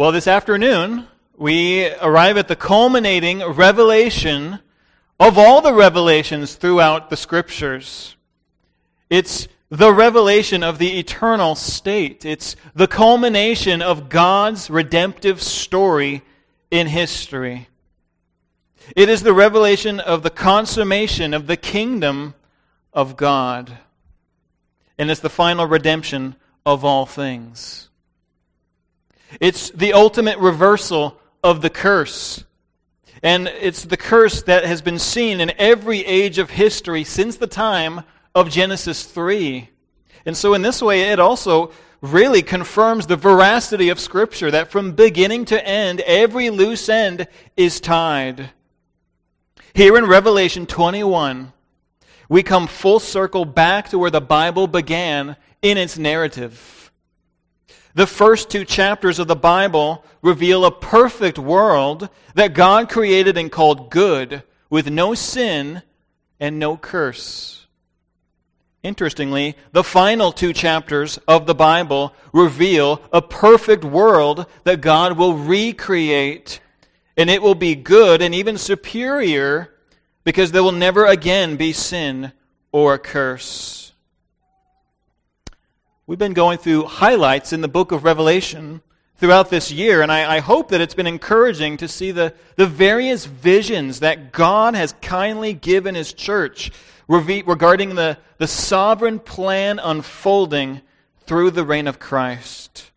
Well, this afternoon, we arrive at the culminating revelation of all the revelations throughout the scriptures. It's the revelation of the eternal state. It's the culmination of God's redemptive story in history. It is the revelation of the consummation of the kingdom of God. And it's the final redemption of all things. It's the ultimate reversal of the curse. And it's the curse that has been seen in every age of history since the time of Genesis 3. And so, in this way, it also really confirms the veracity of Scripture that from beginning to end, every loose end is tied. Here in Revelation 21, we come full circle back to where the Bible began in its narrative. The first two chapters of the Bible reveal a perfect world that God created and called good, with no sin and no curse. Interestingly, the final two chapters of the Bible reveal a perfect world that God will recreate, and it will be good and even superior because there will never again be sin or a curse. We've been going through highlights in the book of Revelation throughout this year, and I, I, hope that it's been encouraging to see the, the various visions that God has kindly given His church regarding the, the sovereign plan unfolding through the reign of Christ.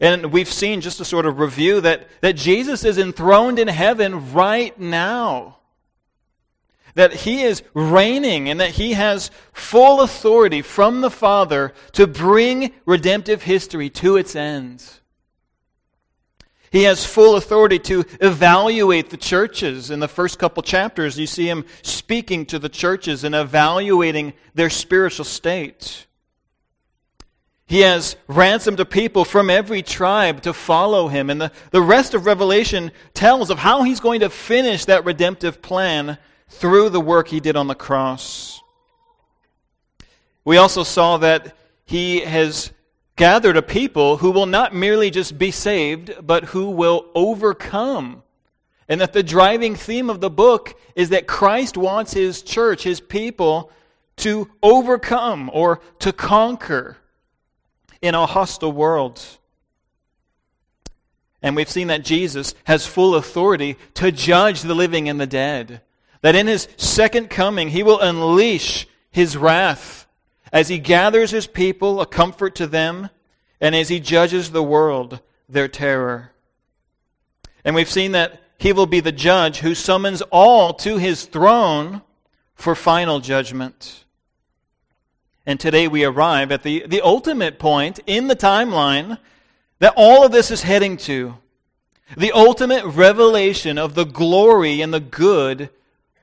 And we've seen, just to sort of review, that, that Jesus is enthroned in heaven right now that he is reigning and that he has full authority from the Father to bring redemptive history to its ends. He has full authority to evaluate the churches. In the first couple chapters, you see him speaking to the churches and evaluating their spiritual state. He has ransomed a people from every tribe to follow him. And the, the rest of Revelation tells of how he's going to finish that redemptive plan through the work he did on the cross. We also saw that he has gathered a people who will not merely just be saved, but who will overcome. And that the driving theme of the book is that Christ wants his church, his people, to overcome or to conquer in a hostile world. And we've seen that Jesus has full authority to judge the living and the dead. That in his second coming, he will unleash his wrath as he gathers his people, a comfort to them, and as he judges the world, their terror. And we've seen that he will be the judge who summons all to his throne for final judgment. And today we arrive at the, the ultimate point in the timeline that all of this is heading to. The ultimate revelation of the glory and the good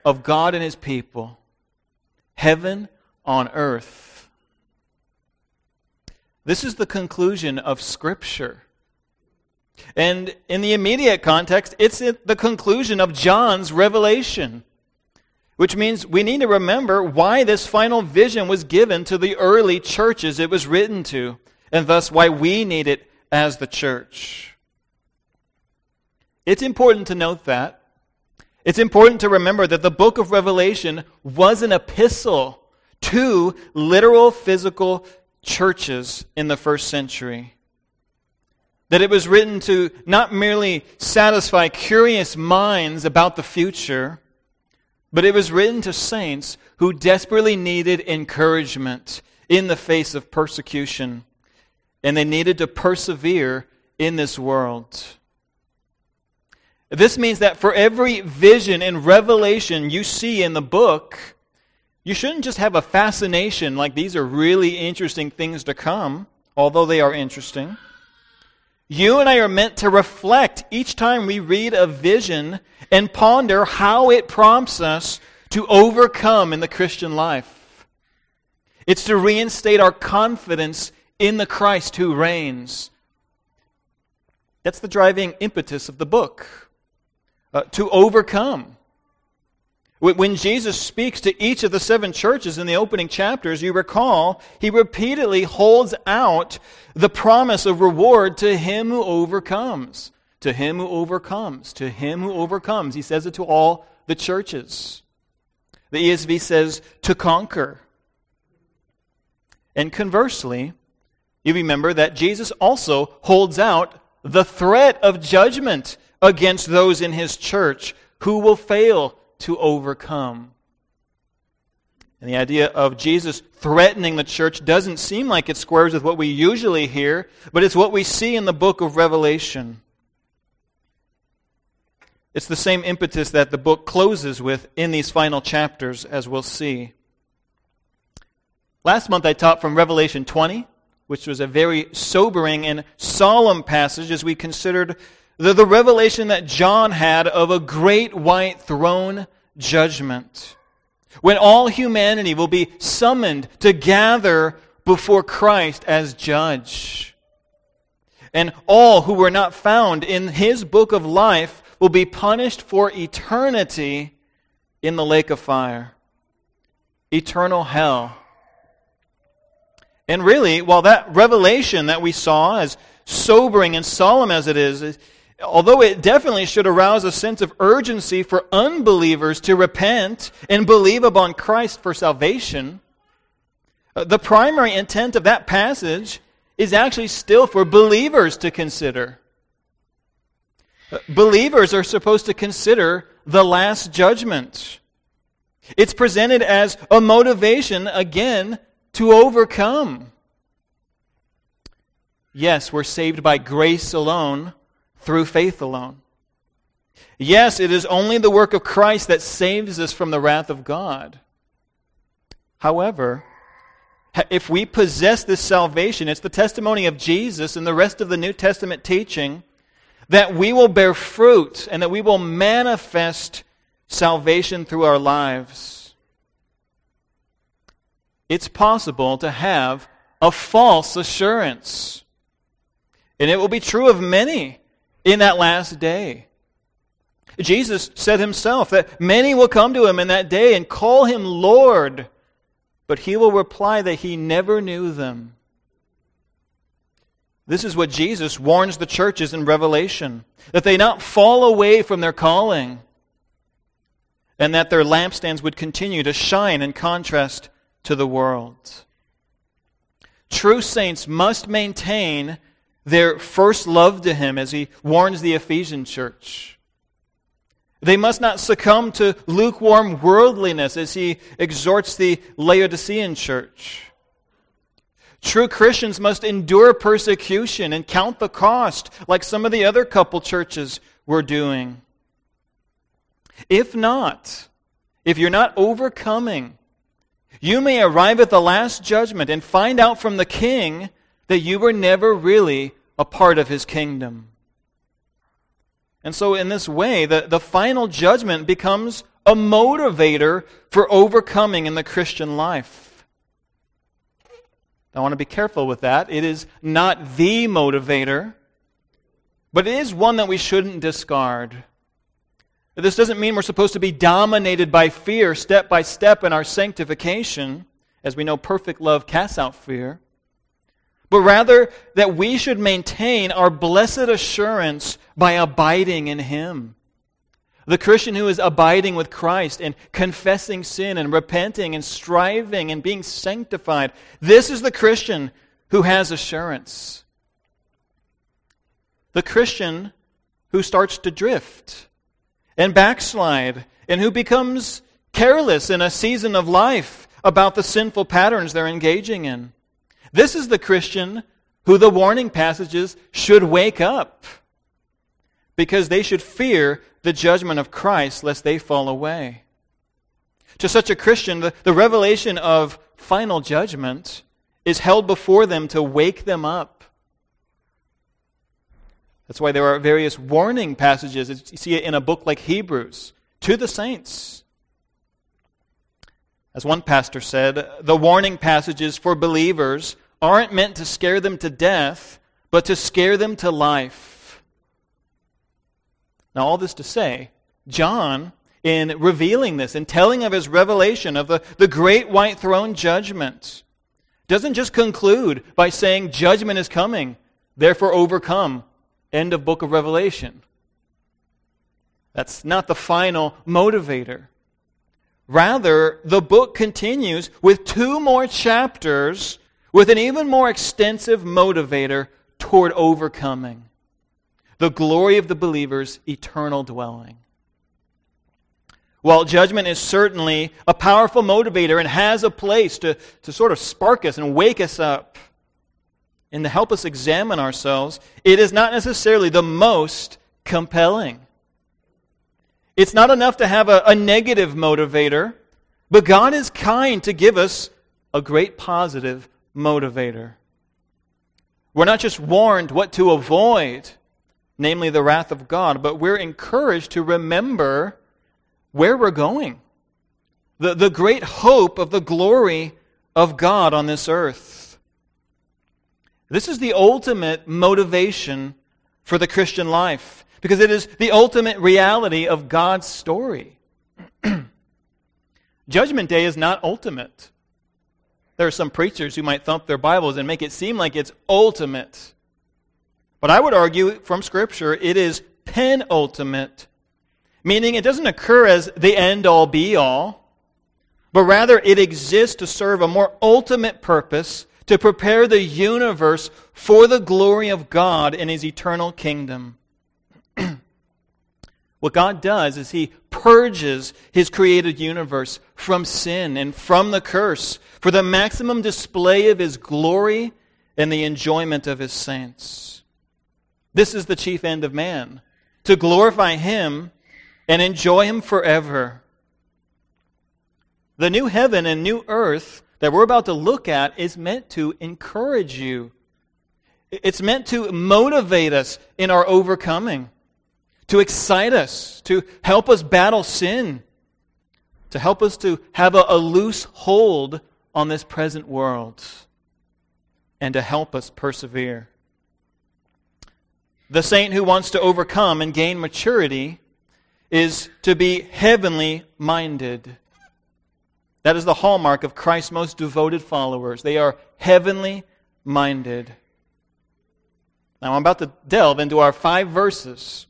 of God and his people, heaven on earth. This is the conclusion of Scripture. And in the immediate context, it's the conclusion of John's revelation, which means we need to remember why this final vision was given to the early churches it was written to, and thus why we need it as the church. It's important to note that it's important to remember that the book of Revelation was an epistle to literal physical churches in the first century. That it was written to not merely satisfy curious minds about the future, but it was written to saints who desperately needed encouragement in the face of persecution, and they needed to persevere in this world. This means that for every vision and revelation you see in the book, you shouldn't just have a fascination like these are really interesting things to come, although they are interesting. You and I are meant to reflect each time we read a vision and ponder how it prompts us to overcome in the Christian life. It's to reinstate our confidence in the Christ who reigns. That's the driving impetus of the book uh, to overcome. When Jesus speaks to each of the seven churches in the opening chapters, you recall, he repeatedly holds out the promise of reward to him who overcomes. To him who overcomes. To him who overcomes. He says it to all the churches. The ESV says to conquer. And conversely, you remember that Jesus also holds out the threat of judgment against those in his church who will fail to overcome. And the idea of Jesus threatening the church doesn't seem like it squares with what we usually hear, but it's what we see in the book of Revelation. It's the same impetus that the book closes with in these final chapters, as we'll see. Last month I taught from Revelation 20, which was a very sobering and solemn passage as we considered the, the revelation that John had of a great white throne judgment. When all humanity will be summoned to gather before Christ as judge. And all who were not found in his book of life will be punished for eternity in the lake of fire. Eternal hell. And really, while that revelation that we saw, as sobering and solemn as it is, although it definitely should arouse a sense of urgency for unbelievers to repent and believe upon Christ for salvation, uh, the primary intent of that passage is actually still for believers to consider. Uh, believers are supposed to consider the last judgment. It's presented as a motivation, again, to overcome. Yes, we're saved by grace alone through faith alone. Yes, it is only the work of Christ that saves us from the wrath of God. However, if we possess this salvation, it's the testimony of Jesus and the rest of the New Testament teaching that we will bear fruit and that we will manifest salvation through our lives. It's possible to have a false assurance. And it will be true of many in that last day. Jesus said himself that many will come to him in that day and call him Lord, but he will reply that he never knew them. This is what Jesus warns the churches in Revelation that they not fall away from their calling, and that their lampstands would continue to shine in contrast to the world. True saints must maintain their first love to him as he warns the Ephesian church. They must not succumb to lukewarm worldliness as he exhorts the Laodicean church. True Christians must endure persecution and count the cost, like some of the other couple churches were doing. If not, if you're not overcoming, you may arrive at the last judgment and find out from the king that you were never really a part of his kingdom. And so, in this way, the, the final judgment becomes a motivator for overcoming in the Christian life. I want to be careful with that. It is not the motivator, but it is one that we shouldn't discard. This doesn't mean we're supposed to be dominated by fear step by step in our sanctification. As we know, perfect love casts out fear but rather that we should maintain our blessed assurance by abiding in Him. The Christian who is abiding with Christ and confessing sin and repenting and striving and being sanctified, this is the Christian who has assurance. The Christian who starts to drift and backslide and who becomes careless in a season of life about the sinful patterns they're engaging in. This is the Christian who the warning passages should wake up because they should fear the judgment of Christ lest they fall away. To such a Christian, the, the revelation of final judgment is held before them to wake them up. That's why there are various warning passages. You see it in a book like Hebrews to the saints. As one pastor said, the warning passages for believers aren't meant to scare them to death, but to scare them to life. Now, all this to say, John in revealing this, in telling of his revelation of the, the great white throne judgment. Doesn't just conclude by saying judgment is coming, therefore overcome. End of book of Revelation. That's not the final motivator. Rather, the book continues with two more chapters with an even more extensive motivator toward overcoming the glory of the believer's eternal dwelling. While judgment is certainly a powerful motivator and has a place to, to sort of spark us and wake us up and to help us examine ourselves, it is not necessarily the most compelling. It's not enough to have a, a negative motivator, but God is kind to give us a great positive motivator. We're not just warned what to avoid, namely the wrath of God, but we're encouraged to remember where we're going. The, the great hope of the glory of God on this earth. This is the ultimate motivation for the Christian life because it is the ultimate reality of God's story. Judgment Day is not ultimate. There are some preachers who might thump their Bibles and make it seem like it's ultimate. But I would argue from Scripture it is penultimate meaning it doesn't occur as the end all be all, but rather it exists to serve a more ultimate purpose to prepare the universe for the glory of God in his eternal kingdom. what God does is he purges his created universe from sin and from the curse for the maximum display of his glory and the enjoyment of his saints. This is the chief end of man to glorify him and enjoy Him forever. The new heaven and new earth that we're about to look at is meant to encourage you. It's meant to motivate us in our overcoming, to excite us, to help us battle sin, to help us to have a, a loose hold on this present world, and to help us persevere. The saint who wants to overcome and gain maturity is to be heavenly minded. That is the hallmark of Christ's most devoted followers. They are heavenly minded. Now, I'm about to delve into our five verses.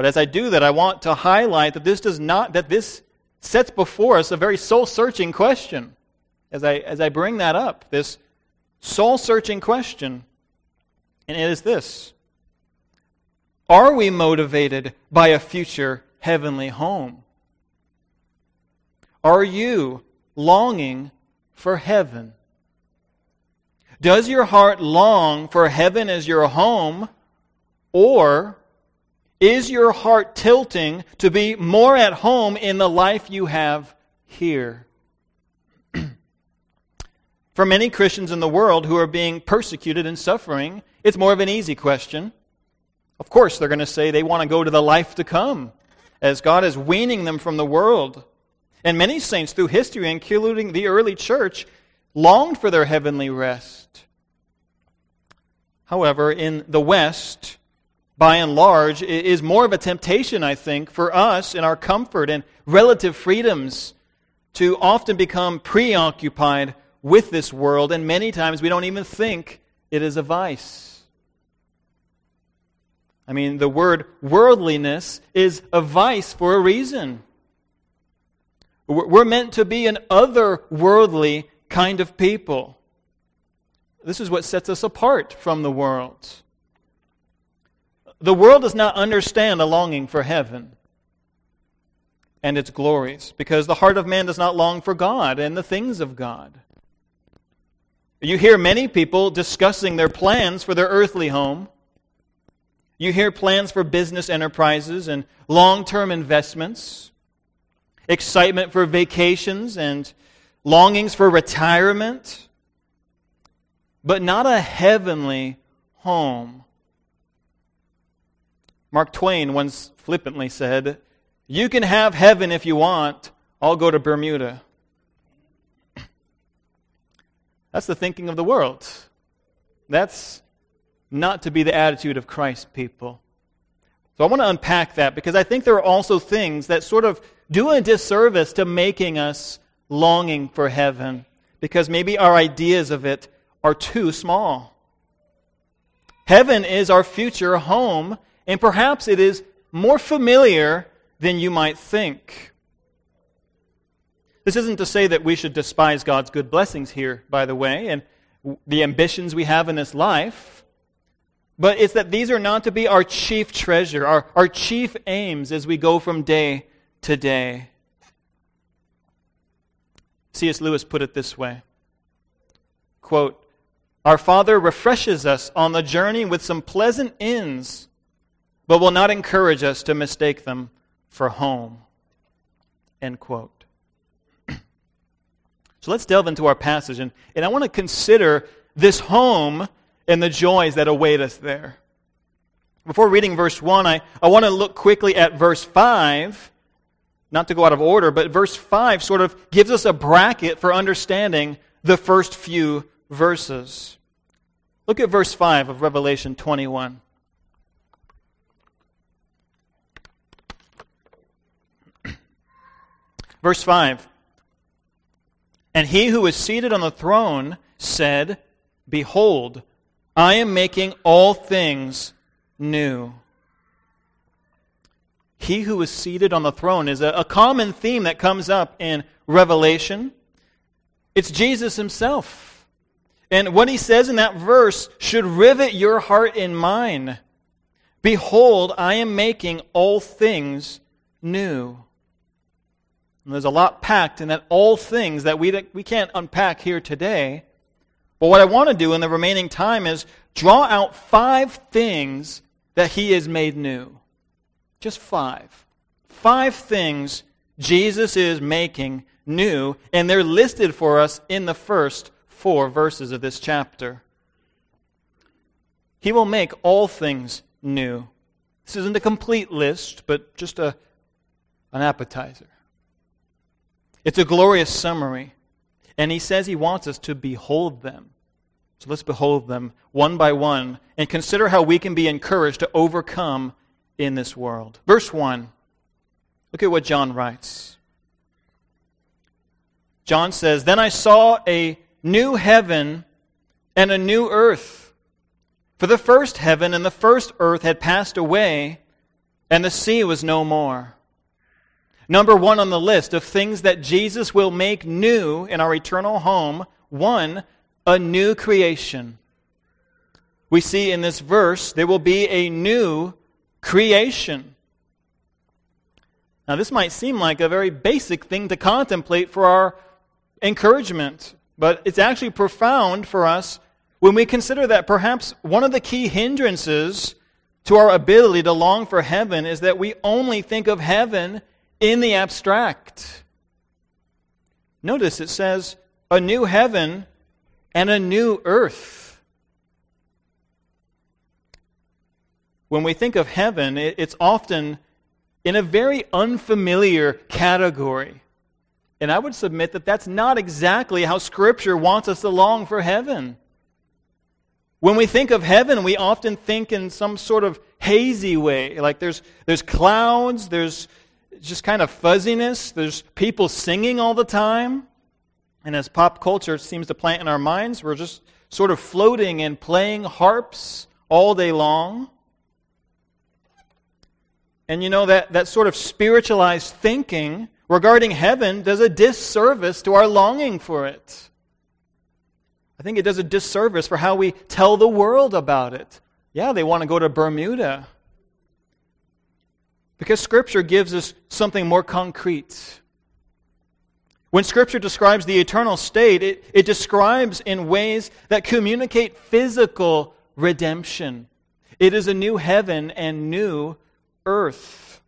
But as I do that, I want to highlight that this does not, that this sets before us a very soul searching question. As I, as I bring that up, this soul searching question. And it is this are we motivated by a future heavenly home? Are you longing for heaven? Does your heart long for heaven as your home, or is your heart tilting to be more at home in the life you have here? for many Christians in the world who are being persecuted and suffering, it's more of an easy question. Of course, they're going to say they want to go to the life to come, as God is weaning them from the world. And many saints through history, including the early church, longed for their heavenly rest. However, in the West, by and large, is more of a temptation, I think, for us in our comfort and relative freedoms to often become preoccupied with this world, and many times we don't even think it is a vice. I mean, the word worldliness is a vice for a reason. We're meant to be an otherworldly kind of people. This is what sets us apart from the world. The world does not understand a longing for heaven and its glories because the heart of man does not long for God and the things of God. You hear many people discussing their plans for their earthly home you hear plans for business enterprises and long term investments, excitement for vacations and longings for retirement, but not a heavenly home. Mark Twain once flippantly said, You can have heaven if you want, I'll go to Bermuda. That's the thinking of the world. That's not to be the attitude of Christ's people. So I want to unpack that because I think there are also things that sort of do a disservice to making us longing for heaven because maybe our ideas of it are too small. Heaven is our future home, and perhaps it is more familiar than you might think. This isn't to say that we should despise God's good blessings here, by the way, and the ambitions we have in this life, but it's that these are not to be our chief treasure, our, our chief aims as we go from day to day. C.S. Lewis put it this way quote, Our Father refreshes us on the journey with some pleasant inns, but will not encourage us to mistake them for home. End quote. So let's delve into our passage, and, and I want to consider this home and the joys that await us there. Before reading verse 1, I, I want to look quickly at verse 5, not to go out of order, but verse 5 sort of gives us a bracket for understanding the first few verses. Look at verse 5 of Revelation 21. Verse 5 and he who is seated on the throne said, Behold, I am making all things new. He who is seated on the throne is a, a, common theme that comes up in Revelation. It's Jesus himself. And what he says in that verse should rivet your heart and mine. Behold, I am making all things new. And there's a lot packed in that all things that we, we can't unpack here today. But what I want to do in the remaining time is draw out five things that he has made new. Just five. Five things Jesus is making new, and they're listed for us in the first four verses of this chapter. He will make all things new. This isn't a complete list, but just a, an appetizer. It's a glorious summary. And he says he wants us to behold them. So let's behold them one by one and consider how we can be encouraged to overcome in this world. Verse 1. Look at what John writes. John says, Then I saw a new heaven and a new earth. For the first heaven and the first earth had passed away, and the sea was no more. Number one on the list of things that Jesus will make new in our eternal home one, a new creation. We see in this verse there will be a new creation. Now, this might seem like a very basic thing to contemplate for our encouragement, but it's actually profound for us when we consider that perhaps one of the key hindrances to our ability to long for heaven is that we only think of heaven in the abstract. Notice it says, a new heaven and a new earth. When we think of heaven, it's often in a very unfamiliar category. And I would submit that that's not exactly how Scripture wants us to long for heaven. When we think of heaven, we often think in some sort of hazy way. Like there's, there's clouds, there's just kind of fuzziness. There's people singing all the time. And as pop culture seems to plant in our minds, we're just sort of floating and playing harps all day long. And you know, that, that sort of spiritualized thinking regarding heaven does a disservice to our longing for it. I think it does a disservice for how we tell the world about it. Yeah, they want to go to Bermuda. Because Scripture gives us something more concrete. When Scripture describes the eternal state, it, it describes in ways that communicate physical redemption. It is a new heaven and new earth.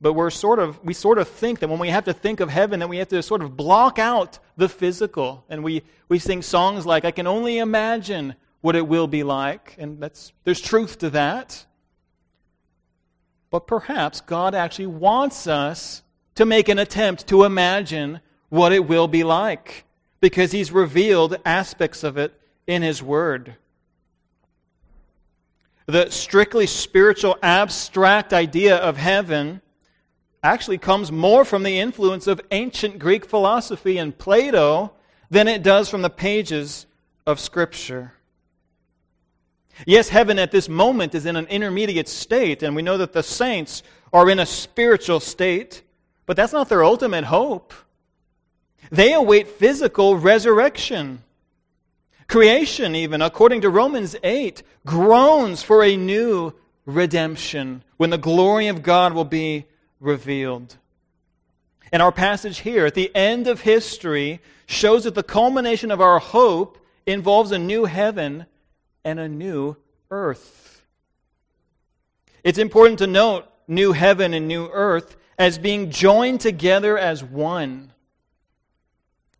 But we're sort of, we sort of think that when we have to think of heaven, that we have to sort of block out the physical. And we, we sing songs like, I can only imagine what it will be like. And that's, there's truth to that. But perhaps God actually wants us to make an attempt to imagine what it will be like because He's revealed aspects of it in His Word. the strictly spiritual, abstract idea of heaven actually comes more from the influence of ancient Greek philosophy and Plato than it does from the pages of Scripture. Yes, heaven at this moment is in an intermediate state, and we know that the saints are in a spiritual state, but that's not their ultimate hope. They await physical resurrection. Creation, even, according to Romans 8, groans for a new redemption when the glory of God will be revealed. And our passage here, at the end of history, shows that the culmination of our hope involves a new heaven and a new earth. It's important to note new heaven and new earth as being joined together as one.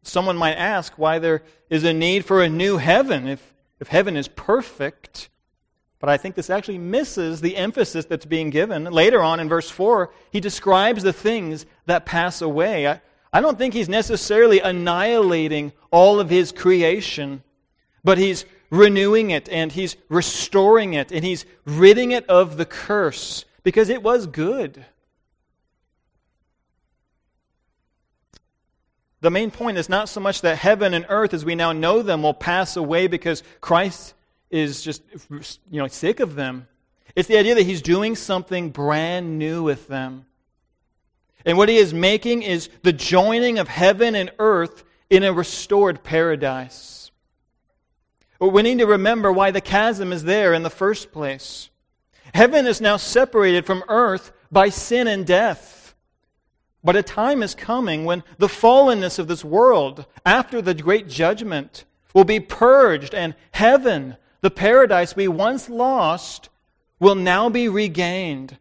Someone might ask why there is a need for a new heaven if, if heaven is perfect. But I think this actually misses the emphasis that's being given. Later on in verse 4, he describes the things that pass away. I, I don't think he's necessarily annihilating all of his creation, but he's renewing it and he's restoring it and he's ridding it of the curse because it was good. The main point is not so much that heaven and earth as we now know them will pass away because Christ is just you know sick of them. It's the idea that he's doing something brand new with them. And what he is making is the joining of heaven and earth in a restored paradise. We need to remember why the chasm is there in the first place. Heaven is now separated from earth by sin and death. But a time is coming when the fallenness of this world, after the great judgment, will be purged, and heaven the paradise we once lost will now be regained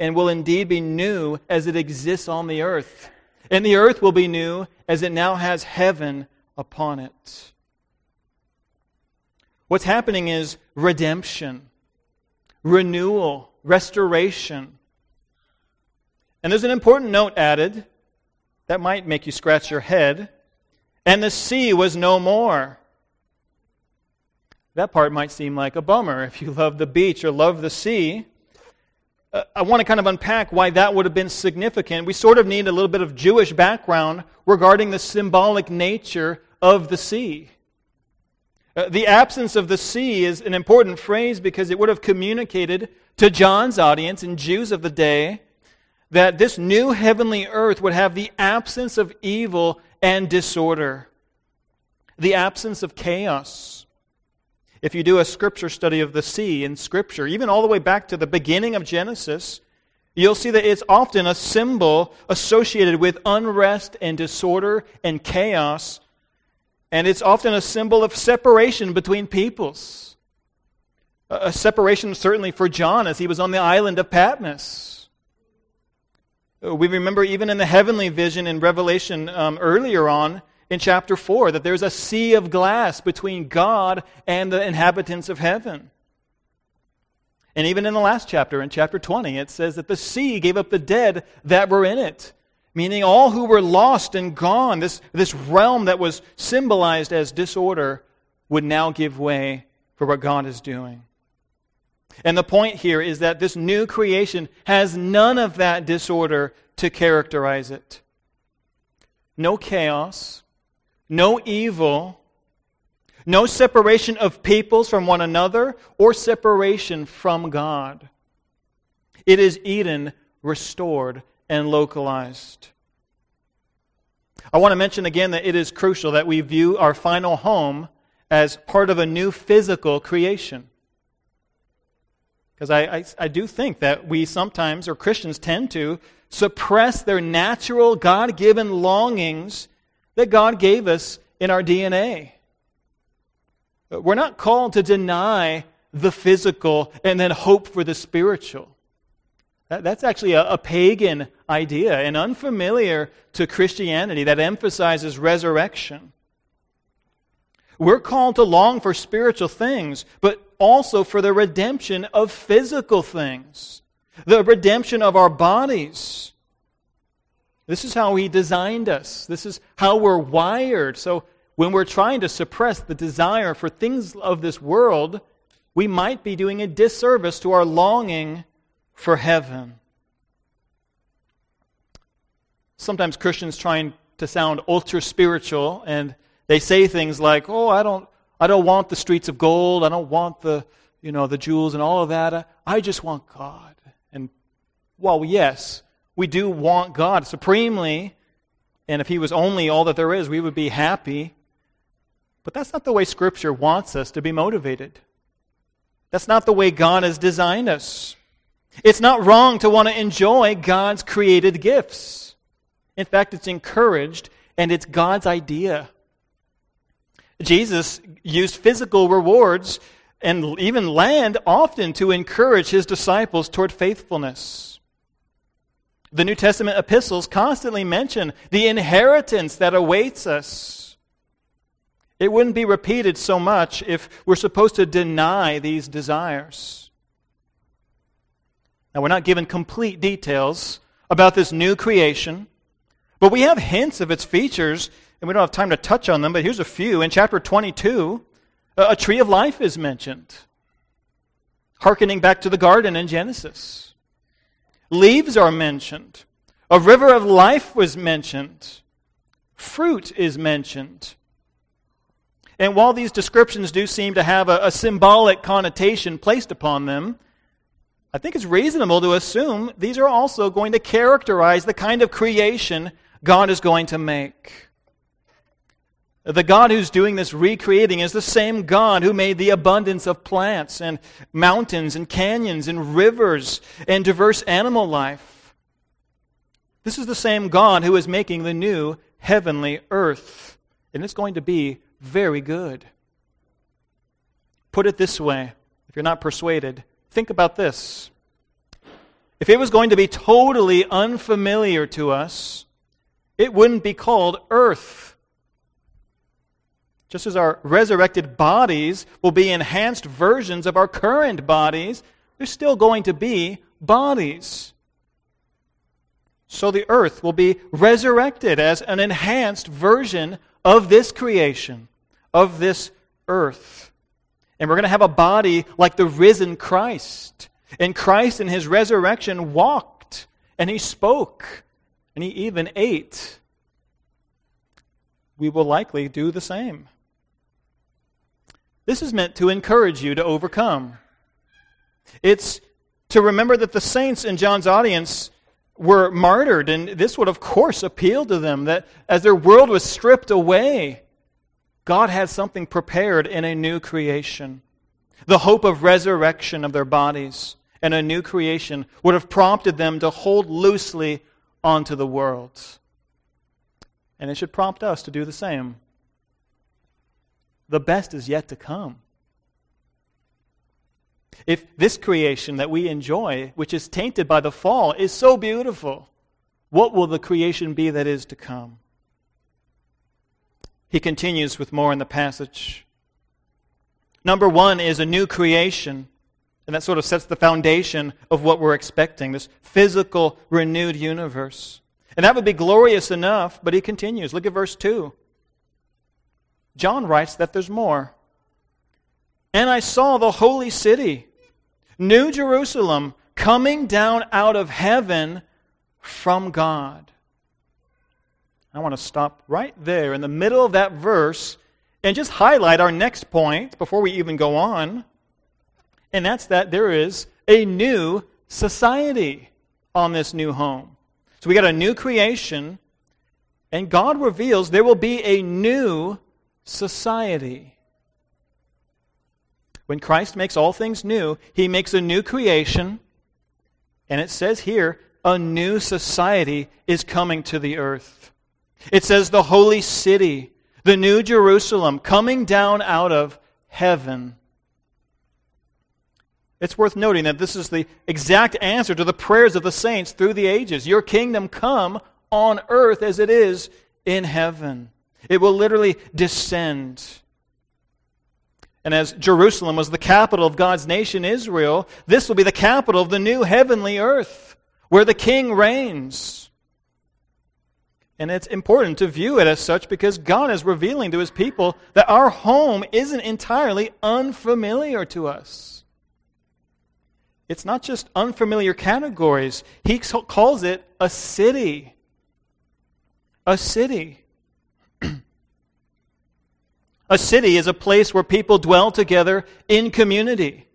and will indeed be new as it exists on the earth. And the earth will be new as it now has heaven upon it. What's happening is redemption, renewal, restoration. And there's an important note added that might make you scratch your head. And the sea was no more. That part might seem like a bummer if you love the beach or love the sea. Uh, I want to kind of unpack why that would have been significant. We sort of need a little bit of Jewish background regarding the symbolic nature of the sea. Uh, the absence of the sea is an important phrase because it would have communicated to John's audience and Jews of the day that this new heavenly earth would have the absence of evil and disorder, the absence of chaos. If you do a scripture study of the sea in Scripture, even all the way back to the beginning of Genesis, you'll see that it's often a symbol associated with unrest and disorder and chaos. And it's often a symbol of separation between peoples. A separation, certainly, for John as he was on the island of Patmos. We remember even in the heavenly vision in Revelation um, earlier on, in chapter 4 that there's a sea of glass between God and the inhabitants of heaven. And even in the last chapter, in chapter 20, it says that the sea gave up the dead that were in it, meaning all who were lost and gone. This, this realm that was symbolized as disorder would now give way for what God is doing. And the point here is that this new creation has none of that disorder to characterize it. No chaos, no evil, no separation of peoples from one another, or separation from God. It is Eden restored and localized. I want to mention again that it is crucial that we view our final home as part of a new physical creation. Because I, I, I, do think that we sometimes, or Christians tend to, suppress their natural, God given longings that God gave us in our DNA. We're not called to deny the physical and then hope for the spiritual. That's actually a, a, pagan idea and unfamiliar to Christianity that emphasizes resurrection. We're called to long for spiritual things, but also for the redemption of physical things, the redemption of our bodies. This is how He designed us. This is how we're wired. So when we're trying to suppress the desire for things of this world, we might be doing a disservice to our longing for heaven. Sometimes Christians trying to sound ultra spiritual and they say things like, "Oh, I don't I don't want the streets of gold. I don't want the, you know, the jewels and all of that. I just want God." And well, yes, we do want God supremely, and if he was only all that there is, we would be happy. But that's not the way scripture wants us to be motivated. That's not the way God has designed us. It's not wrong to want to enjoy God's created gifts. In fact, it's encouraged and it's God's idea. Jesus used physical rewards and even land often to encourage his disciples toward faithfulness. The New Testament epistles constantly mention the inheritance that awaits us. It wouldn't be repeated so much if we're supposed to deny these desires. Now, we're not given complete details about this new creation, but we have hints of its features, and we don't have time to touch on them, but here's a few. In chapter 22, uh, a tree of life is mentioned, hearkening back to the garden in Genesis. Leaves are mentioned. A river of life was mentioned. Fruit is mentioned. And while these descriptions do seem to have a, a symbolic connotation placed upon them, I think it's reasonable to assume these are also going to characterize the kind of creation God is going to make. The God who's doing this recreating is the same God who made the abundance of plants and mountains and canyons and rivers and diverse animal life. This is the same God who is making the new heavenly earth. And it's going to be very good. Put it this way if you're not persuaded, think about this. If it was going to be totally unfamiliar to us, it wouldn't be called earth. Just as our resurrected bodies will be enhanced versions of our current bodies, they're still going to be bodies. So the earth will be resurrected as an enhanced version of this creation, of this earth. And we're going to have a body like the risen Christ. And Christ in his resurrection walked and he spoke and he even ate. We will likely do the same. This is meant to encourage you to overcome. It's to remember that the saints in John's audience were martyred, and this would, of course, appeal to them that as their world was stripped away, God had something prepared in a new creation. The hope of resurrection of their bodies and a new creation would have prompted them to hold loosely onto the world. And it should prompt us to do the same. The best is yet to come. If this creation that we enjoy, which is tainted by the fall, is so beautiful, what will the creation be that is to come? He continues with more in the passage. Number one is a new creation. And that sort of sets the foundation of what we're expecting this physical, renewed universe. And that would be glorious enough, but he continues. Look at verse 2. John writes that there's more. And I saw the holy city, New Jerusalem, coming down out of heaven from God. I want to stop right there in the middle of that verse and just highlight our next point before we even go on and that's that there is a new society on this new home. So we got a new creation, and God reveals there will be a new society. When Christ makes all things new, he makes a new creation, and it says here, a new society is coming to the earth. It says the holy city, the new Jerusalem, coming down out of heaven. It's worth noting that this is the exact answer to the prayers of the saints through the ages. Your kingdom come on earth as it is in heaven. It will literally descend. And as Jerusalem was the capital of God's nation Israel, this will be the capital of the new heavenly earth where the king reigns. And it's important to view it as such because God is revealing to his people that our home isn't entirely unfamiliar to us. It's not just unfamiliar categories, he calls it a city. A city. a city is a place where people dwell together in community.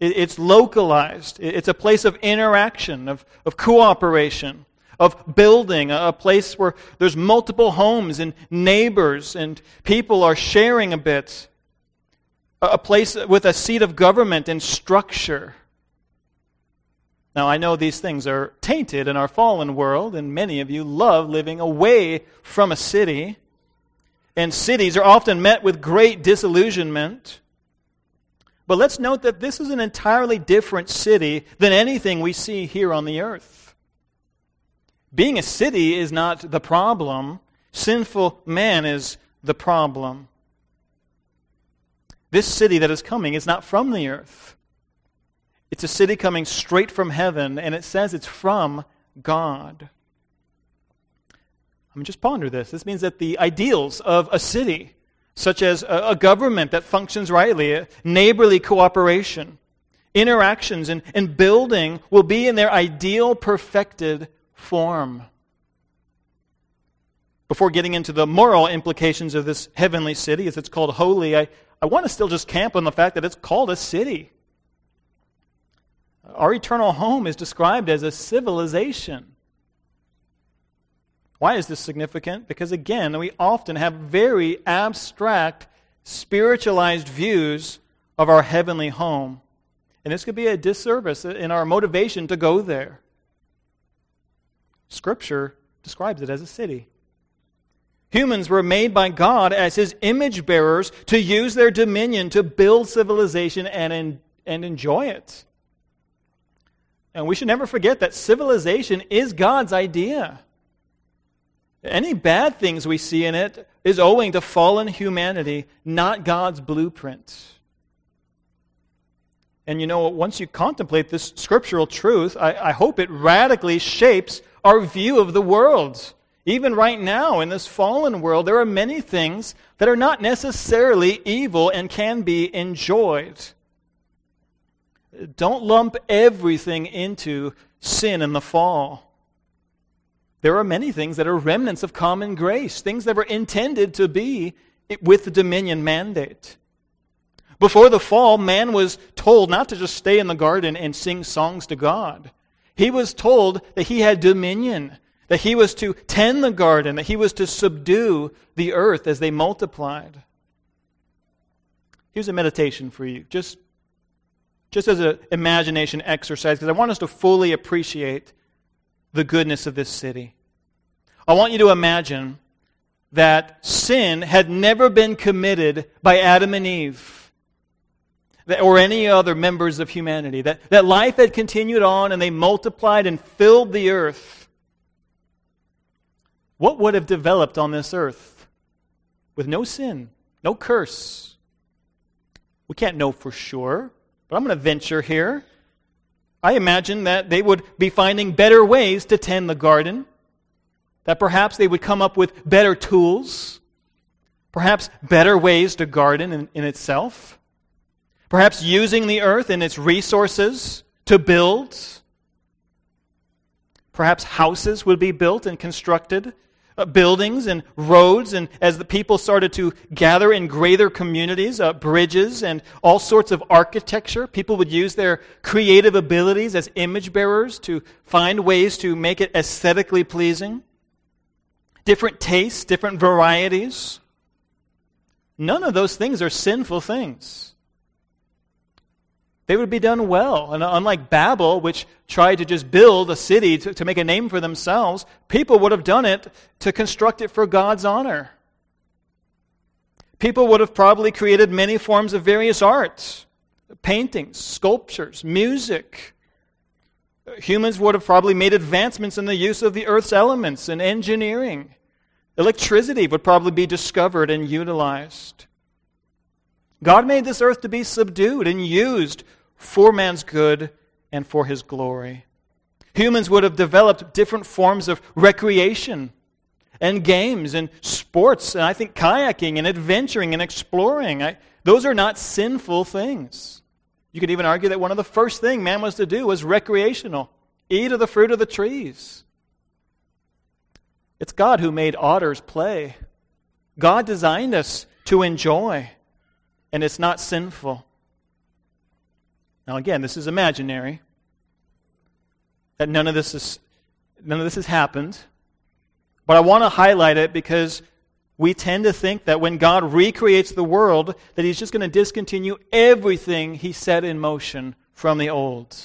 It's localized. It's a place of interaction, of, of cooperation of building, a place where there's multiple homes and neighbors and people are sharing a bit, a place with a seat of government and structure. Now, I know these things are tainted in our fallen world, and many of you love living away from a city. And cities are often met with great disillusionment. But let's note that this is an entirely different city than anything we see here on the earth. Being a city is not the problem, sinful man is the problem. This city that is coming is not from the earth. It's a city coming straight from heaven, and it says it's from God. I mean, just ponder this. This means that the ideals of a city, such as a, government that functions rightly, neighborly cooperation, interactions, and, and building, will be in their ideal, perfected form. Before getting into the moral implications of this heavenly city, as it's called holy, I, I want to still just camp on the fact that it's called a city. Our eternal home is described as a civilization. Why is this significant? Because, again, we often have very abstract, spiritualized views of our heavenly home. And this could be a disservice in our motivation to go there. Scripture describes it as a city. Humans were made by God as his image bearers to use their dominion to build civilization and, and enjoy it. And we should never forget that civilization is God's idea. Any bad things we see in it is owing to fallen humanity, not God's blueprint. And you know, once you contemplate this scriptural truth, I, I hope it radically shapes our view of the world. Even right now, in this fallen world, there are many things that are not necessarily evil and can be enjoyed. Don't lump everything into sin and the fall. There are many things that are remnants of common grace, things that were intended to be with the dominion mandate. Before the fall, man was told not to just stay in the garden and sing songs to God. He was told that he had dominion, that he was to tend the garden, that he was to subdue the earth as they multiplied. Here's a meditation for you, just, just as an imagination exercise, because I want us to fully appreciate the goodness of this city. I want you to imagine that sin had never been committed by Adam and Eve or any other members of humanity. That, that life had continued on and they multiplied and filled the earth. What would have developed on this earth with no sin, no curse? We can't know for sure, but I'm going to venture here. I imagine that they would be finding better ways to tend the garden, that perhaps they would come up with better tools, perhaps better ways to garden in, in itself. Perhaps using the earth and its resources to build. Perhaps houses would be built and constructed, uh, buildings and roads, and as the people started to gather in greater communities, uh, bridges and all sorts of architecture, people would use their creative abilities as image bearers to find ways to make it aesthetically pleasing. Different tastes, different varieties. None of those things are sinful things they would be done well. And unlike Babel, which tried to just build a city to, to, make a name for themselves, people would have done it to construct it for God's honor. People would have probably created many forms of various arts paintings, sculptures, music. Humans would have probably made advancements in the use of the earth's elements and engineering. Electricity would probably be discovered and utilized. God made this earth to be subdued and used for man's good and for his glory. Humans would have developed different forms of recreation, and games and sports, and I think kayaking and adventuring and exploring. I, those are not sinful things. You could even argue that one of the first things man was to do was recreational eat of the fruit of the trees. It's God who made otters play. God designed us to enjoy, and it's not sinful. Now, again, this is imaginary. That none of this is none of this has happened. But I want to highlight it because we tend to think that when God recreates the world, that He's just going to discontinue everything He set in motion from the old.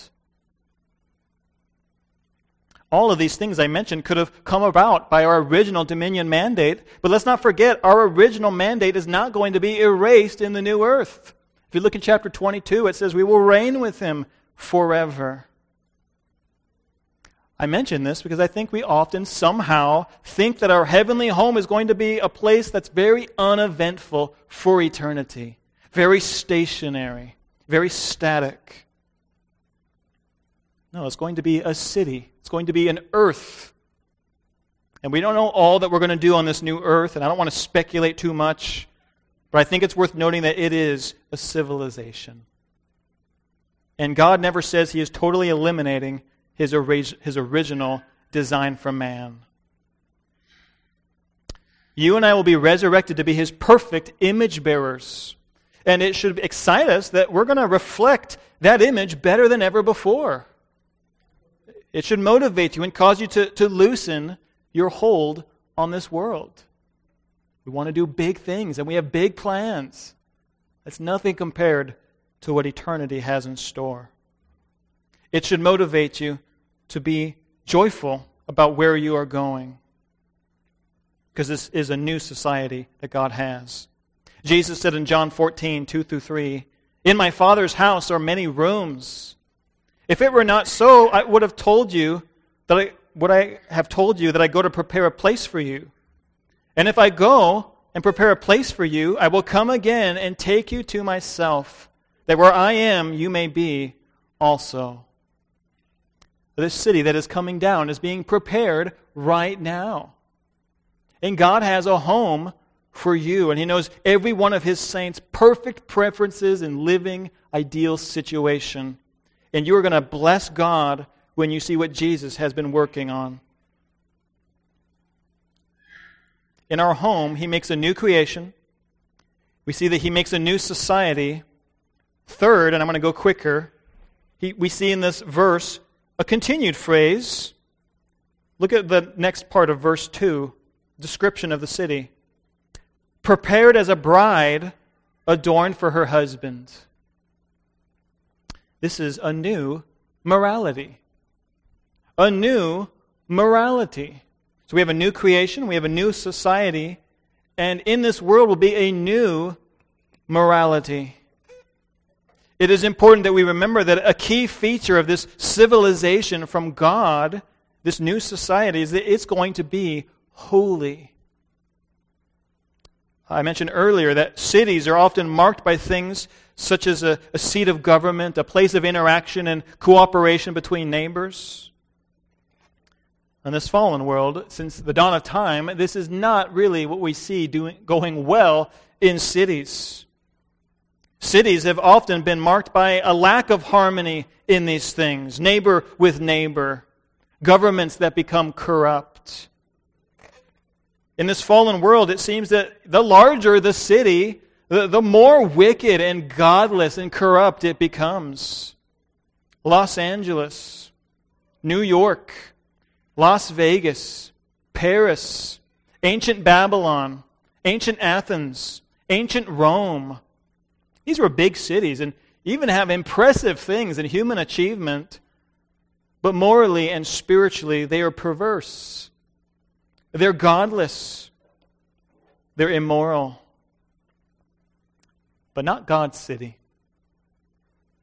All of these things I mentioned could have come about by our original dominion mandate, but let's not forget our original mandate is not going to be erased in the new earth. If you look in chapter 22, it says, We will reign with him forever. I mention this because I think we often somehow think that our heavenly home is going to be a place that's very uneventful for eternity, very stationary, very static. No, it's going to be a city, it's going to be an earth. And we don't know all that we're going to do on this new earth, and I don't want to speculate too much, but I think it's worth noting that it is a civilization. And God never says He is totally eliminating his, his original design for man. You and I will be resurrected to be his perfect image bearers. And it should excite us that we're going to reflect that image better than ever before. It should motivate you and cause you to, to loosen your hold on this world. We want to do big things and we have big plans. That's nothing compared to what eternity has in store. It should motivate you to be joyful about where you are going. Because this is a new society that God has. Jesus said in John 14, 2 through 3, In my Father's house are many rooms. If it were not so, I would have told you that I would I have told you that I go to prepare a place for you. And if I go and prepare a place for you, I will come again and take you to myself, that where I am you may be also. This city that is coming down is being prepared right now. And God has a home for you, and He knows every one of His saints' perfect preferences and living ideal situation. And you are going to bless God when you see what Jesus has been working on. In our home, He makes a new creation. We see that He makes a new society. Third, and I'm going to go quicker, he, we see in this verse a continued phrase. Look at the next part of verse 2, description of the city. Prepared as a bride adorned for her husband. This is a new morality. A new morality. So we have a new creation, we have a new society, and in this world will be a new morality. It is important that we remember that a key feature of this civilization from God, this new society, is that it's going to be holy. I mentioned earlier that cities are often marked by things such as a, a, seat of government, a place of interaction and cooperation between neighbors. In this fallen world, since the dawn of time, this is not really what we see doing, going well in cities. Cities have often been marked by a lack of harmony in these things neighbor with neighbor, governments that become corrupt. In this fallen world, it seems that the larger the city, the, the more wicked and godless and corrupt it becomes. Los Angeles, New York, Las Vegas, Paris, ancient Babylon, ancient Athens, ancient Rome, these were big cities and even have impressive things in human achievement, but morally and spiritually, they are perverse. They're godless. They're immoral. But not God's city,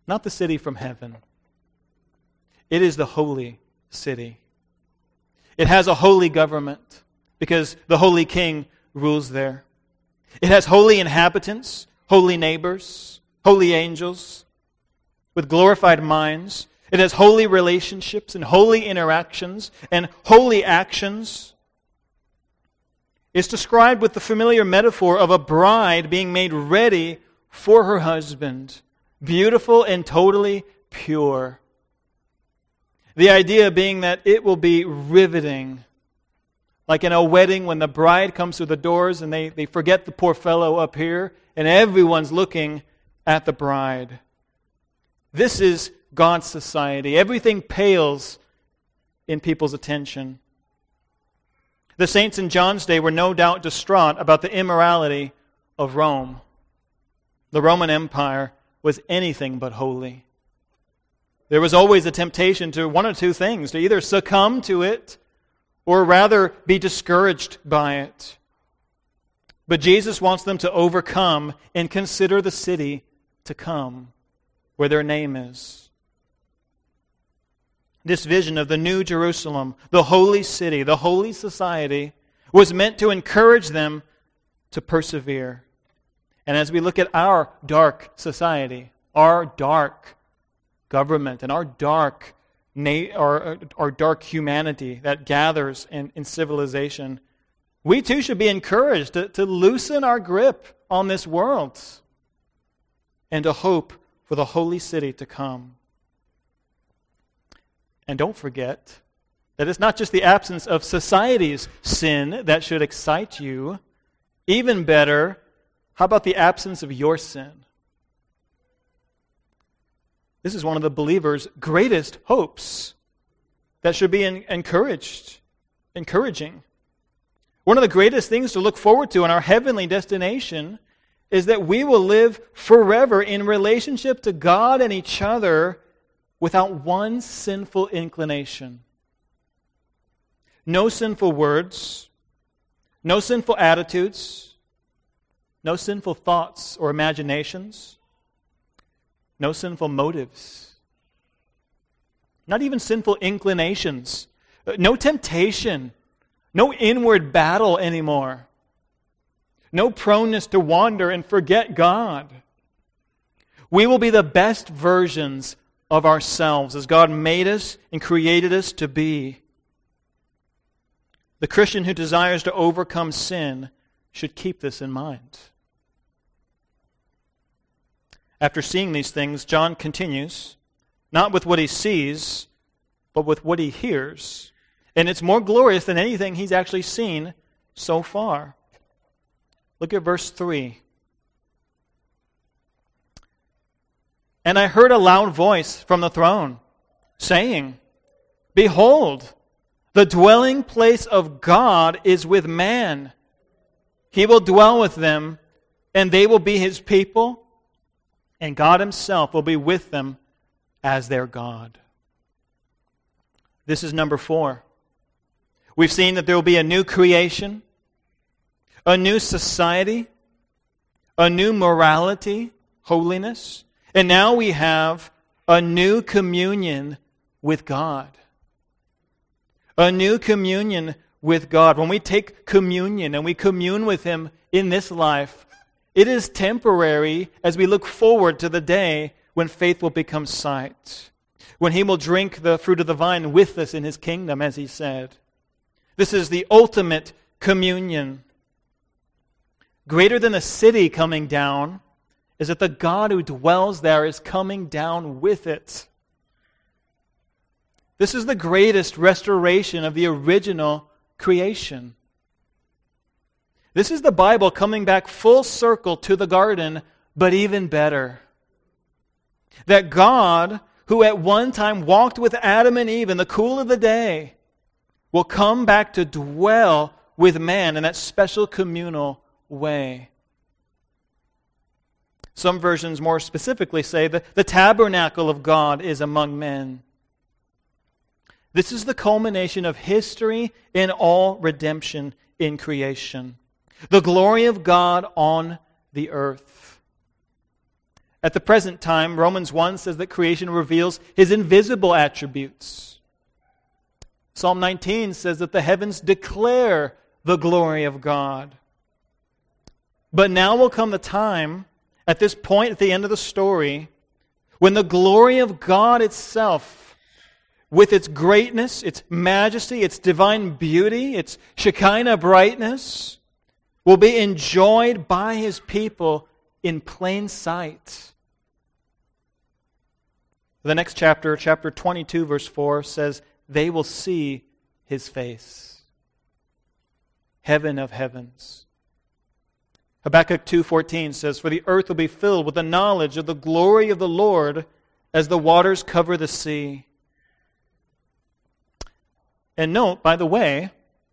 not the city from heaven. It is the holy city. It has a holy government because the holy king rules there. It has holy inhabitants holy neighbors, holy angels, with glorified minds. It has holy relationships and holy interactions and holy actions. It's described with the familiar metaphor of a bride being made ready for her husband, beautiful and totally pure. The idea being that it will be riveting. Like in a wedding when the bride comes through the doors and they, they forget the poor fellow up here and everyone's looking at the bride. This is God's society. Everything pales in people's attention. The saints in John's day were no doubt distraught about the immorality of Rome. The Roman Empire was anything but holy. There was always a temptation to one or two things to either succumb to it or rather be discouraged by it. But Jesus wants them to overcome and consider the city to come where their name is. This vision of the New Jerusalem, the holy city, the holy society, was meant to encourage them to persevere. And as we look at our dark society, our dark government, and our dark, our, uh, our dark humanity that gathers in, in civilization, we too should be encouraged to, to loosen our grip on this world and to hope for the holy city to come. And don't forget that it's not just the absence of society's sin that should excite you. Even better, how about the absence of your sin? This is one of the believer's greatest hopes that should be encouraged, encouraging. One of the greatest things to look forward to in our heavenly destination is that we will live forever in relationship to God and each other without one sinful inclination. No sinful words, no sinful attitudes, no sinful thoughts or imaginations, no sinful motives, not even sinful inclinations, uh, no temptation, no inward battle anymore, no proneness to wander and forget God. We will be the best versions of ourselves as God made us and created us to be. The Christian who desires to overcome sin should keep this in mind. After seeing these things, John continues, not with what he sees, but with what he hears. And it's more glorious than anything he's actually seen so far. Look at verse 3. And I heard a loud voice from the throne saying, Behold, the dwelling place of God is with man. He will dwell with them, and they will be his people, and God himself will be with them as their God. This is number four. We've seen that there will be a new creation, a new society, a new morality, holiness. And now we have a new communion with God. A new communion with God. When we take communion and we commune with Him in this life, it is temporary as we look forward to the day when faith will become sight, when He will drink the fruit of the vine with us in His kingdom, as He said. This is the ultimate communion. Greater than the city coming down is that the God who dwells there is coming down with it. This is the greatest restoration of the original creation. This is the Bible coming back full circle to the garden, but even better. That God, who at one time walked with Adam and Eve in the cool of the day, will come back to dwell with man in that special communal way. Some versions more specifically say that the tabernacle of God is among men. This is the culmination of history in all redemption in creation. The glory of God on the earth. At the present time, Romans 1 says that creation reveals his invisible attributes. Psalm 19 says that the heavens declare the glory of God. But now will come the time at this point at the end of the story, when the glory of God itself, with its greatness, its majesty, its divine beauty, its Shekinah brightness, will be enjoyed by his people in plain sight. The next chapter, chapter 22, verse 4, says, They will see his face. Heaven of heavens. Habakkuk 2:14 says, "For the earth will be filled with the knowledge of the glory of the Lord as the waters cover the sea." And note, by the way,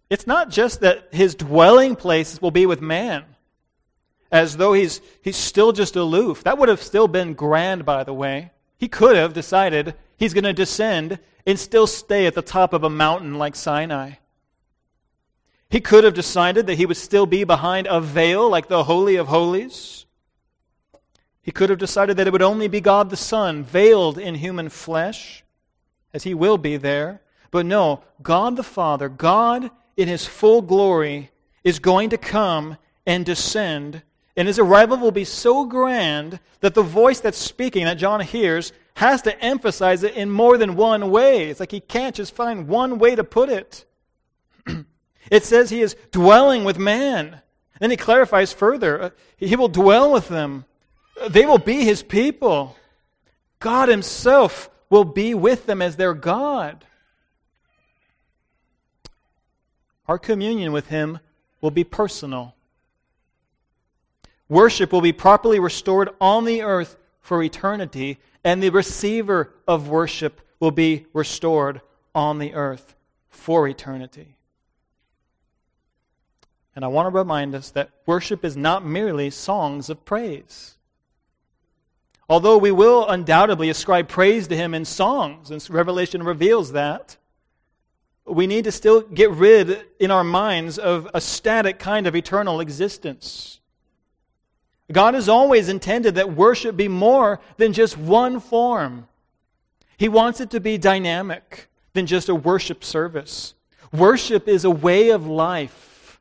it's not just that his dwelling place will be with man, as though he's, he's still just aloof. That would have still been grand, by the way. He could have decided he's going to descend and still stay at the top of a mountain like Sinai. He could have decided that he would still be behind a veil like the Holy of Holies. He could have decided that it would only be God the Son, veiled in human flesh, as he will be there. But no, God the Father, God in his full glory, is going to come and descend and his arrival will be so grand that the voice that's speaking, that John hears, has to emphasize it in more than one way. It's like he can't just find one way to put it. it says he is dwelling with man. Then he clarifies further uh, he will dwell with them, they will be his people. God himself will be with them as their God. Our communion with him will be personal. Worship will be properly restored on the earth for eternity, and the receiver of worship will be restored on the earth for eternity. And I want to remind us that worship is not merely songs of praise. Although we will undoubtedly ascribe praise to Him in songs, and Revelation reveals that, we need to still get rid in our minds of a static kind of eternal existence. God has always intended that worship be more than just one form. He wants it to be dynamic than just a worship service. Worship is a way of life.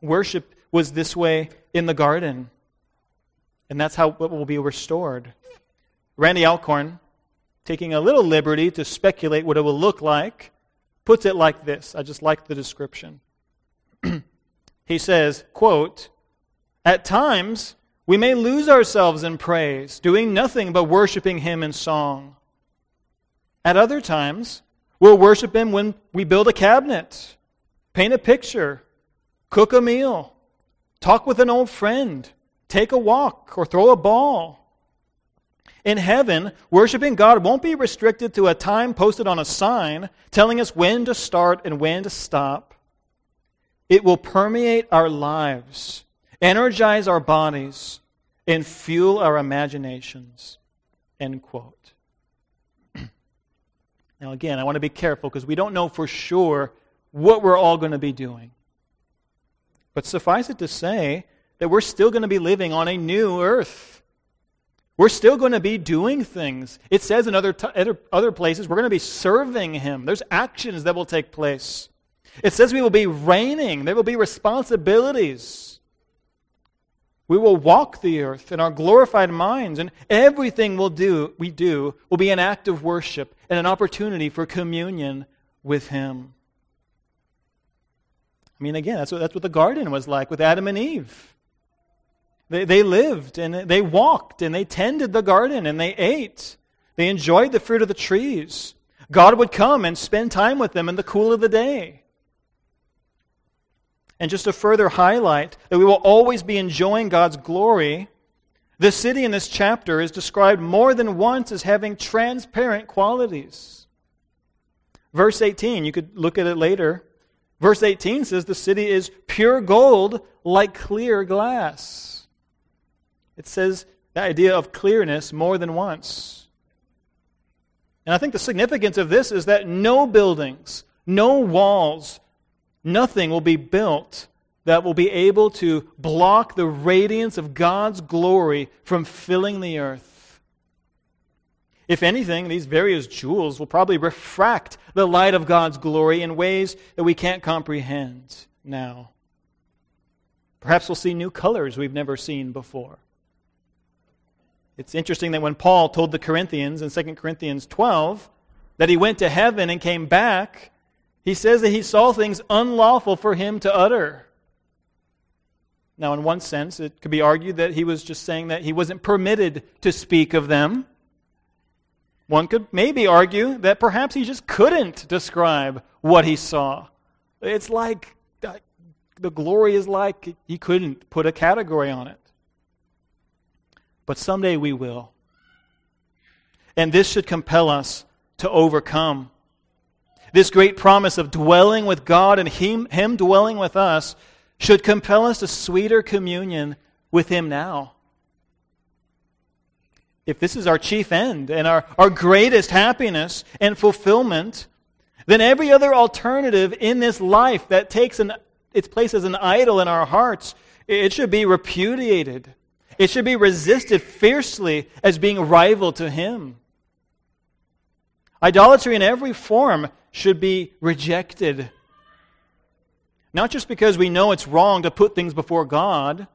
Worship was this way in the garden, and that's how it will be restored. Randy Alcorn, taking a little liberty to speculate what it will look like, puts it like this. I just like the description. he says, quote, At times we may lose ourselves in praise, doing nothing but worshiping Him in song. At other times, we'll worship Him when we build a cabinet, paint a picture, cook a meal, talk with an old friend, take a walk, or throw a ball. In heaven, worshiping God won't be restricted to a time posted on a sign telling us when to start and when to stop. It will permeate our lives, energize our bodies, and fuel our imaginations. End quote. now, again, I want to be careful because we don't know for sure what we're all going to be doing. But suffice it to say that we're still going to be living on a new earth. We're still going to be doing things. It says in other, t- other places we're going to be serving Him. There's actions that will take place. It says we will be reigning, there will be responsibilities. We will walk the earth in our glorified minds, and everything we'll do, we do will be an act of worship and an opportunity for communion with Him. I mean, again, that's what, that's what the garden was like with Adam and Eve. They, they lived and they walked and they tended the garden and they ate. They enjoyed the fruit of the trees. God would come and spend time with them in the cool of the day. And just to further highlight that we will always be enjoying God's glory, the city in this chapter is described more than once as having transparent qualities. Verse 18, you could look at it later. Verse 18 says the city is pure gold like clear glass. It says the idea of clearness more than once. And I think the significance of this is that no buildings, no walls, Nothing will be built that will be able to block the radiance of God's glory from filling the earth. If anything, these various jewels will probably refract the light of God's glory in ways that we can't comprehend now. Perhaps we'll see new colors we've never seen before. It's interesting that when Paul told the Corinthians in 2 Corinthians 12 that he went to heaven and came back, He says that he saw things unlawful for him to utter. Now, in one sense, it could be argued that he was just saying that he wasn't permitted to speak of them. One could maybe argue that perhaps he just couldn't describe what he saw. It's like uh, the glory is like he couldn't put a category on it. But someday we will. And this should compel us to overcome. This great promise of dwelling with God and Him, him dwelling with us should compel us to sweeter communion with Him now. If this is our chief end and our, our greatest happiness and fulfillment, then every other alternative in this life that takes an, its place as an idol in our hearts, it should be repudiated. It should be resisted fiercely as being rival to Him. Idolatry in every form should be rejected. Not just because we know it's wrong to put things before God,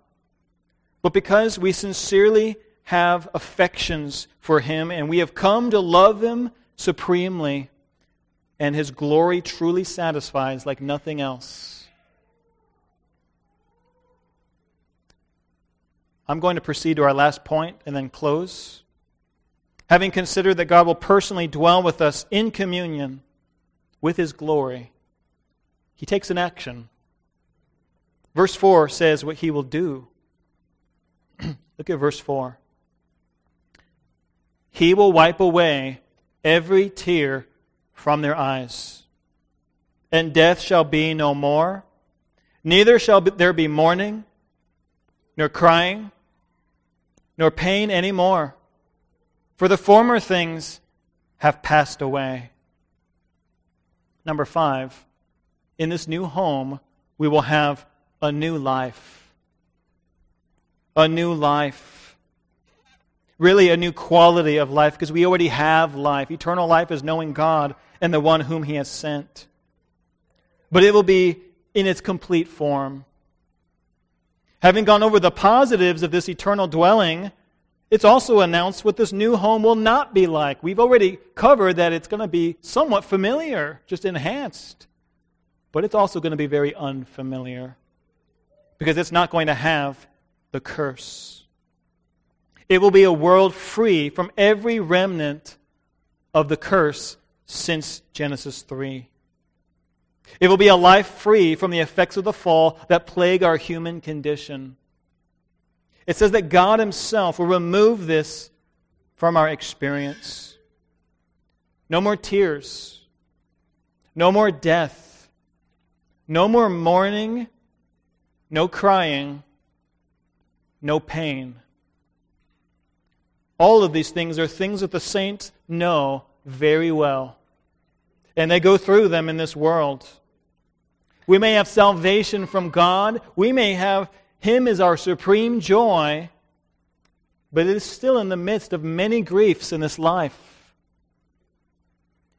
but because we sincerely have affections for Him and we have come to love Him supremely, and His glory truly satisfies like nothing else. I'm going to proceed to our last point and then close. Having considered that God will personally dwell with us in communion with His glory, He takes an action. Verse 4 says what He will do. Look at verse 4. He will wipe away every tear from their eyes, and death shall be no more. Neither shall there be mourning, nor crying, nor pain any more for the former things have passed away. Number five, in this new home, we will have a new life. A new life. Really, a new quality of life because we already have life. Eternal life is knowing God and the one whom He has sent. But it will be in its complete form. Having gone over the positives of this eternal dwelling, it's also announced what this new home will not be like. We've already covered that it's going to be somewhat familiar, just enhanced. But it's also going to be very unfamiliar because it's not going to have the curse. It will be a world free from every remnant of the curse since Genesis 3. It will be a life free from the effects of the fall that plague our human condition. It says that God Himself will remove this from our experience. No more tears. No more death. No more mourning. No crying. No pain. All of these things are things that the saints know very well. And they go through them in this world. We may have salvation from God. We may have him as our supreme joy, but it is still in the midst of many griefs in this life.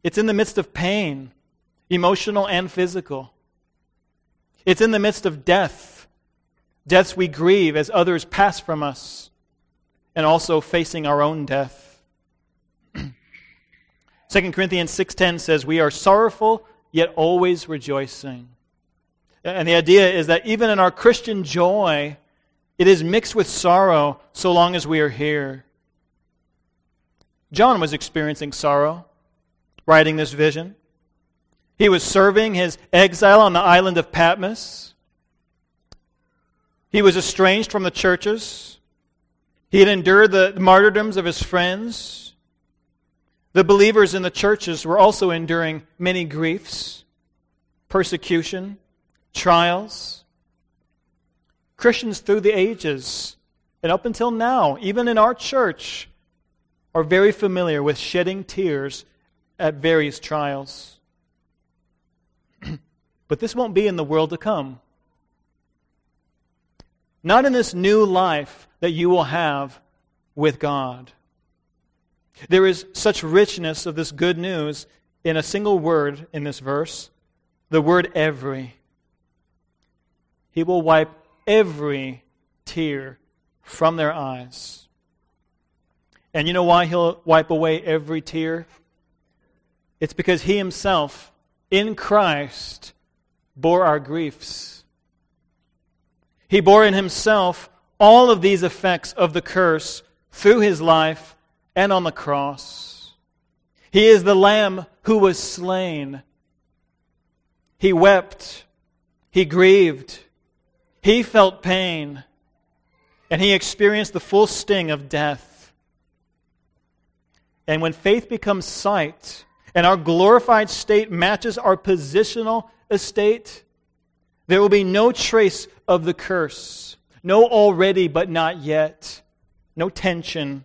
It's in the midst of pain, emotional and physical. It's in the midst of death, deaths we grieve as others pass from us, and also facing our own death. 2 Corinthians 6:10 says we are sorrowful yet always rejoicing. And the idea is that even in our Christian joy, it is mixed with sorrow so long as we are here. John was experiencing sorrow, writing this vision. He was serving his exile on the island of Patmos. He was estranged from the churches. He had endured the martyrdoms of his friends. The believers in the churches were also enduring many griefs, persecution, trials. Christians through the ages and up until now, even in our church, are very familiar with shedding tears at various trials. but this won't be in the world to come. Not in this new life that you will have with God. There is such richness of this good news in a single word in this verse the word every. He will wipe every tear from their eyes. And you know why He'll wipe away every tear? It's because He Himself in Christ, bore our griefs. He bore in himself all of these effects of the curse through his life and on the cross. He is the Lamb who was slain. He wept. He grieved. He felt pain. And he experienced the full sting of death. And when faith becomes sight, and our glorified state matches our positional estate, there will be no trace of the curse, no already but not yet, no tension.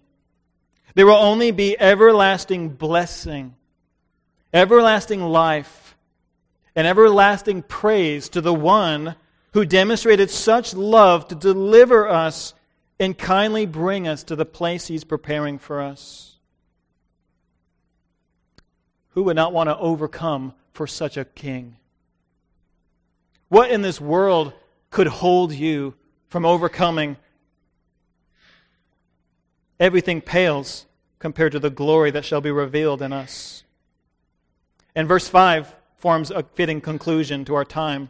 There will only be everlasting blessing, everlasting life, and everlasting praise to the one who demonstrated such love to deliver us and kindly bring us to the place he's preparing for us. Who would not want to overcome for such a king? What in this world could hold you from overcoming? Everything pales compared to the glory that shall be revealed in us. And verse 5 forms a fitting conclusion to our time.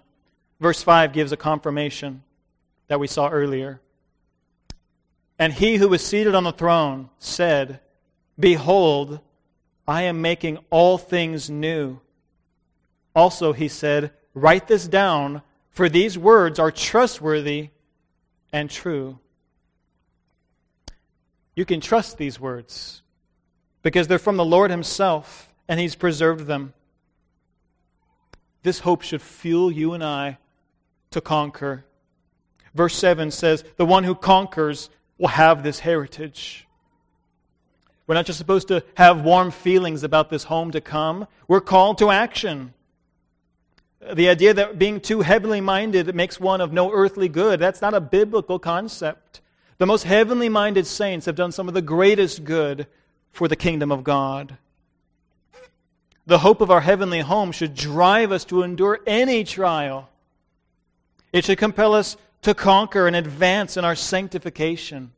Verse 5 gives a confirmation that we saw earlier. And he who was seated on the throne said, Behold, I am making all things new. Also, he said, Write this down, for these words are trustworthy and true. You can trust these words because they're from the Lord Himself and He's preserved them. This hope should fuel you and I to conquer. Verse 7 says, The one who conquers will have this heritage. We're not just supposed to have warm feelings about this home to come. We're called to action. The idea that being too heavenly minded makes one of no earthly good, that's not a biblical concept. The most heavenly minded saints have done some of the greatest good for the kingdom of God. The hope of our heavenly home should drive us to endure any trial. It should compel us to conquer and advance in our sanctification.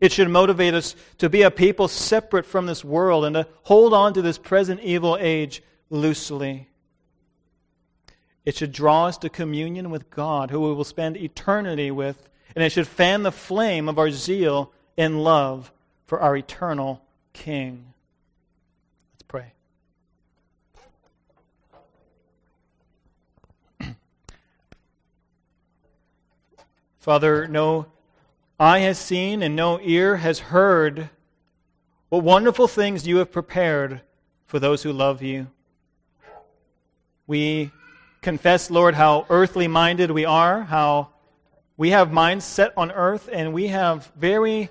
It should motivate us to be a people separate from this world and to hold on to this present evil age loosely. It should draw us to communion with God, who we will spend eternity with, and it should fan the flame of our zeal in love for our eternal King. Let's pray. Father, no eye has seen and no ear has heard what wonderful things you have prepared for those who love you. We confess, Lord, how earthly minded we are, how we have minds set on earth, and we have very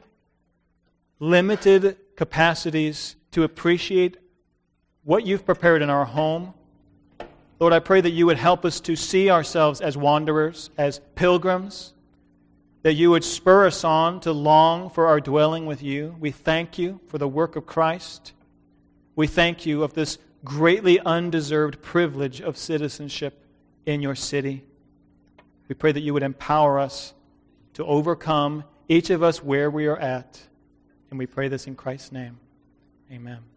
limited capacities to appreciate what you've prepared in our home. Lord, I pray that you would help us to see ourselves as wanderers, as pilgrims that you would spur us on to long for our dwelling with you. We thank you for the work of Christ. We thank you of this greatly undeserved privilege of citizenship in your city. We pray that you would empower us to overcome each of us where we are at. And we pray this in Christ's name. Amen.